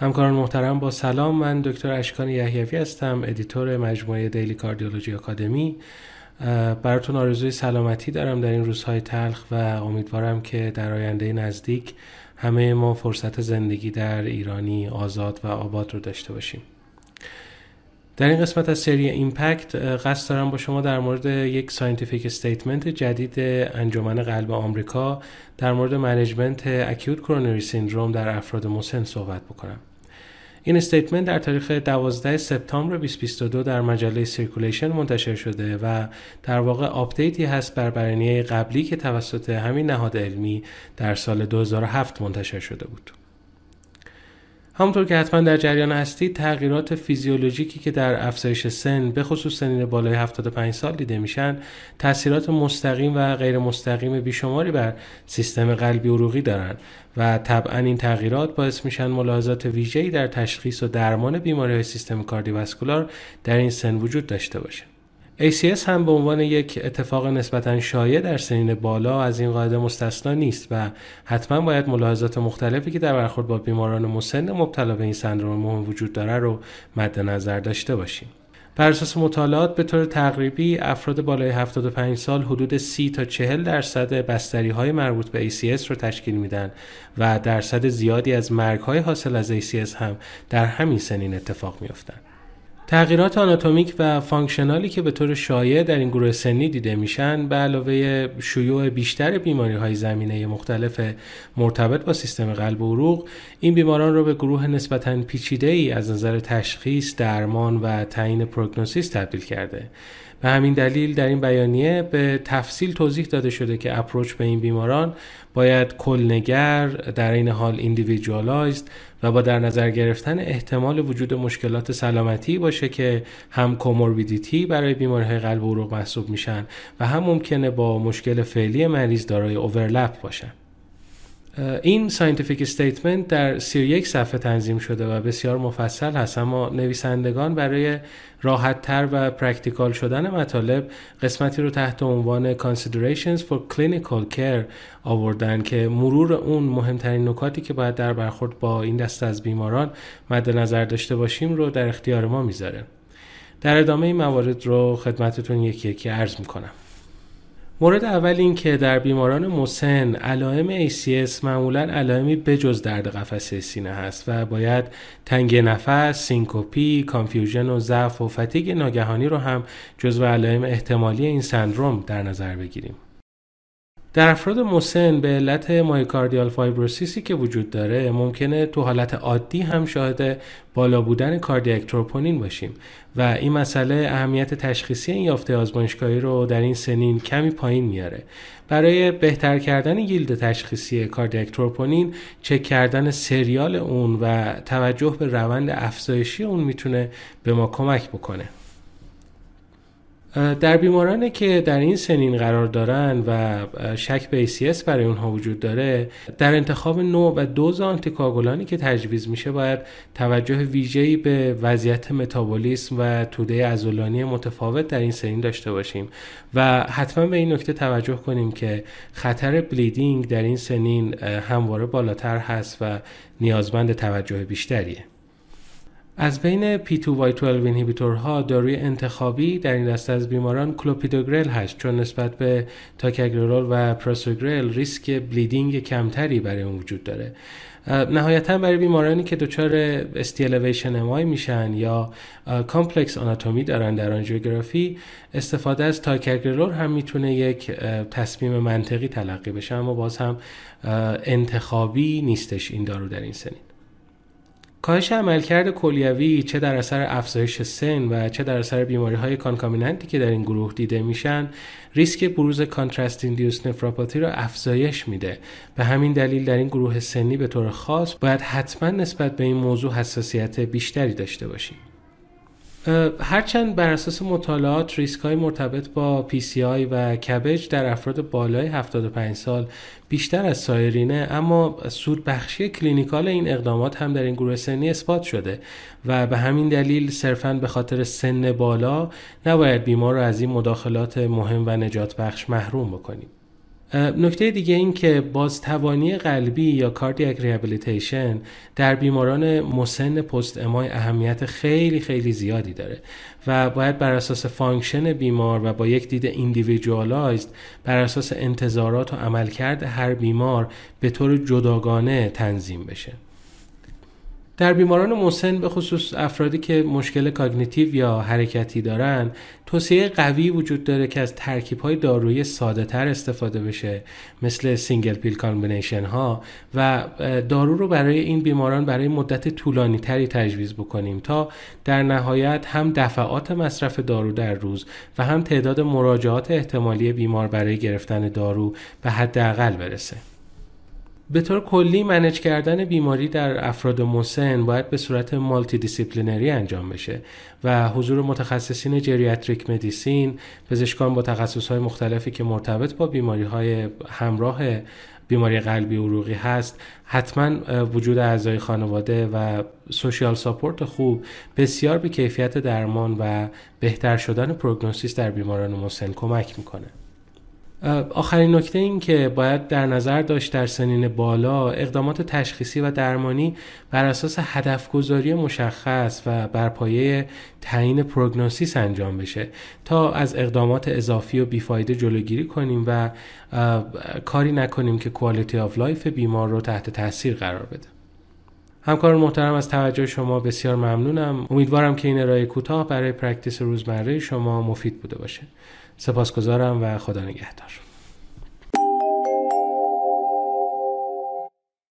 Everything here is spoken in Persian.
همکاران محترم با سلام. من دکتر اشکان یحیوی هستم editor مجموعه Daily Cardiology Academy براتون آرزوی سلامتی دارم در این روزهای تلخ و امیدوارم که در آینده نزدیک همه ما فرصت زندگی در ایرانی آزاد و آباد رو داشته باشیم. در این قسمت از سری Impact قصد دارم با شما در مورد یک scientific statement جدید انجمن قلب آمریکا در مورد management acute coronary syndrome در افراد مسن صحبت بکنم. این statement در تاریخ 12 سپتامبر 2022 در مجله Circulation منتشر شده و در واقع update ی هست بر بیانیه قبلی که توسط همین نهاد علمی در سال 2007 منتشر شده بود. همونطور که حتما در جریان هستید تغییرات فیزیولوژیکی که در افزایش سن به خصوص سنین بالای 75 سال دیده میشن تاثیرات مستقیم و غیر مستقیم بیشماری بر سیستم قلبی عروقی دارند و طبعا این تغییرات باعث میشن ملاحظات ویژه‌ای در تشخیص و درمان بیماری های سیستم کاردیوواسکولار در این سن وجود داشته باشه ACS هم به عنوان یک اتفاق نسبتا شایع در سنین بالا از این قاعده مستثنا نیست و حتما باید ملاحظات مختلفی که در برخورد با بیماران مسن مبتلا به این سندروم مهم وجود داره رو مد نظر داشته باشیم. بر اساس مطالعات به طور تقریبی افراد بالای 75 سال حدود 30 تا 40 درصد بستری های مربوط به ACS رو تشکیل میدن و درصد زیادی از مرگ های حاصل از ACS هم در همین سنین اتفاق میافتند. تغییرات آناتومیک و functional ی که به طور شایع در این گروه سنی دیده میشن به علاوه شیوع بیشتر بیماری های زمینه‌ای مختلف مرتبط با سیستم قلب و عروق این بیماران را به گروه نسبتا پیچیده ای از نظر تشخیص، درمان و تعیین prognosis تبدیل کرده. به همین دلیل در این بیانیه به تفصیل توضیح داده شده که approach به این بیماران باید کلنگر در عین حال individualized و با در نظر گرفتن احتمال وجود مشکلات سلامتی باشه که هم comorbidity برای بیماری های قلب و عروق محسوب میشن و هم ممکنه با مشکل فعلی مریض دارای overlap باشن. این scientific statement در 31 صفحه تنظیم شده و بسیار مفصل هست اما نویسندگان برای راحت تر و practical شدن مطالب قسمتی رو تحت عنوان Considerations for Clinical Care آوردن که مرور اون مهمترین نکاتی که باید در برخورد با این دست از بیماران مد نظر داشته باشیم رو در اختیار ما می‌ذاره. در ادامه این موارد رو خدمتتون یکی یکی عرض می‌کنم. مورد اول این که در بیماران مسن علائم ACS معمولا علائمی بجز درد قفسه سینه هست و باید تنگی نفس، syncope، confusion و ضعف و fatigue ناگهانی رو هم جزو علائم احتمالی این سندروم در نظر بگیریم. در افراد مسن به علت myocardial fibrosis ی که وجود داره ممکنه تو حالت عادی هم شاهد بالا بودن cardiac troponin باشیم و این مسئله اهمیت تشخیصی این یافته آزمایشگاهی رو در این سنین کمی پایین میاره. برای بهتر کردن yield تشخیصی cardiac troponin چک کردن سریال اون و توجه به روند افزایشی اون می‌تونه به ما کمک بکنه. در بیمارانی که در این سنین قرار دارن و شک به ACS برای اونها وجود داره در انتخاب نوع و دوز آنتیکاگولانی که تجویز میشه باید توجه ویژه‌ای به وضعیت متابولیسم و توده ازولانی متفاوت در این سنین داشته باشیم و حتما به این نکته توجه کنیم که خطر bleeding در این سنین همواره بالاتر هست و نیازمند توجه بیشتریه. از بین P2Y12 inhibitor ها داروی انتخابی در این دسته از بیماران کلوپیدوگرل هست چون نسبت به ticagrelor و prasugrel ریسک bleeding کمتری برای اون وجود داره. نهایتا برای بیمارانی که دچار ST elevation MI میشن یا complex anatomy دارن در آنژیوگرافی استفاده از ticagrelor هم می‌تونه یک تصمیم منطقی تلقی بشه اما باز هم انتخابی نیستش این دارو در این سنین. کاهش عملکرد کلیوی چه در اثر افزایش سن و چه در اثر بیماری های concomitant ی که در این گروه دیده میشن ریسک بروز contrast induced nephropathy را افزایش میده. به همین دلیل در این گروه سنی به طور خاص باید حتما نسبت به این موضوع حساسیت بیشتری داشته باشیم. هرچند بر اساس مطالعات ریسک های مرتبط با PCI و CABG در افراد بالای 75 سال بیشتر از سایرینه اما سود بخشی clinical این اقدامات هم در این گروه سنی اثبات شده و به همین دلیل صرفا به خاطر سن بالا نباید بیمار را از این مداخلات مهم و نجات بخش محروم بکنیم. نکته دیگه این که بازتوانی قلبی یا cardiac rehabilitation در بیماران مسن post MI اهمیت خیلی خیلی زیادی داره و باید بر اساس function بیمار و با یک دید individualized بر اساس انتظارات و عملکرد هر بیمار به طور جداگانه تنظیم بشه. در بیماران مسن به خصوص افرادی که مشکل cognitive یا حرکتی دارن توصیه قوی وجود داره که از ترکیب های دارویی ساده تر استفاده بشه مثل single pill combination ها و دارو رو برای این بیماران برای مدت طولانی تری تجویز بکنیم تا در نهایت هم دفعات مصرف دارو در روز و هم تعداد مراجعات احتمالی بیمار برای گرفتن دارو به حداقل برسه. به طور کلی manage کردن بیماری در افراد مسن باید به صورت multidisciplinary انجام بشه و حضور متخصصین geriatric medicine پزشکان با تخصص های مختلفی که مرتبط با بیماری های همراه بیماری قلبی عروقی هست حتما وجود اعضای خانواده و سوشیال ساپورت خوب بسیار به کیفیت درمان و بهتر شدن پروگنوسیس در بیماران مسن کمک می‌کنه. آخرین نکته این که باید در نظر داشت در سنین بالا اقدامات تشخیصی و درمانی بر اساس هدفگذاری مشخص و بر پایه تعیین prognosis انجام بشه. تا از اقدامات اضافی و بیفایده جلوگیری کنیم و کاری نکنیم که quality of life بیمار رو تحت تاثیر قرار بده. همکار محترم از توجه شما بسیار ممنونم. امیدوارم که این ارائه کوتاه برای practice روزمره شما مفید بوده باشه. سپاسگزارم و خدا نگهدار.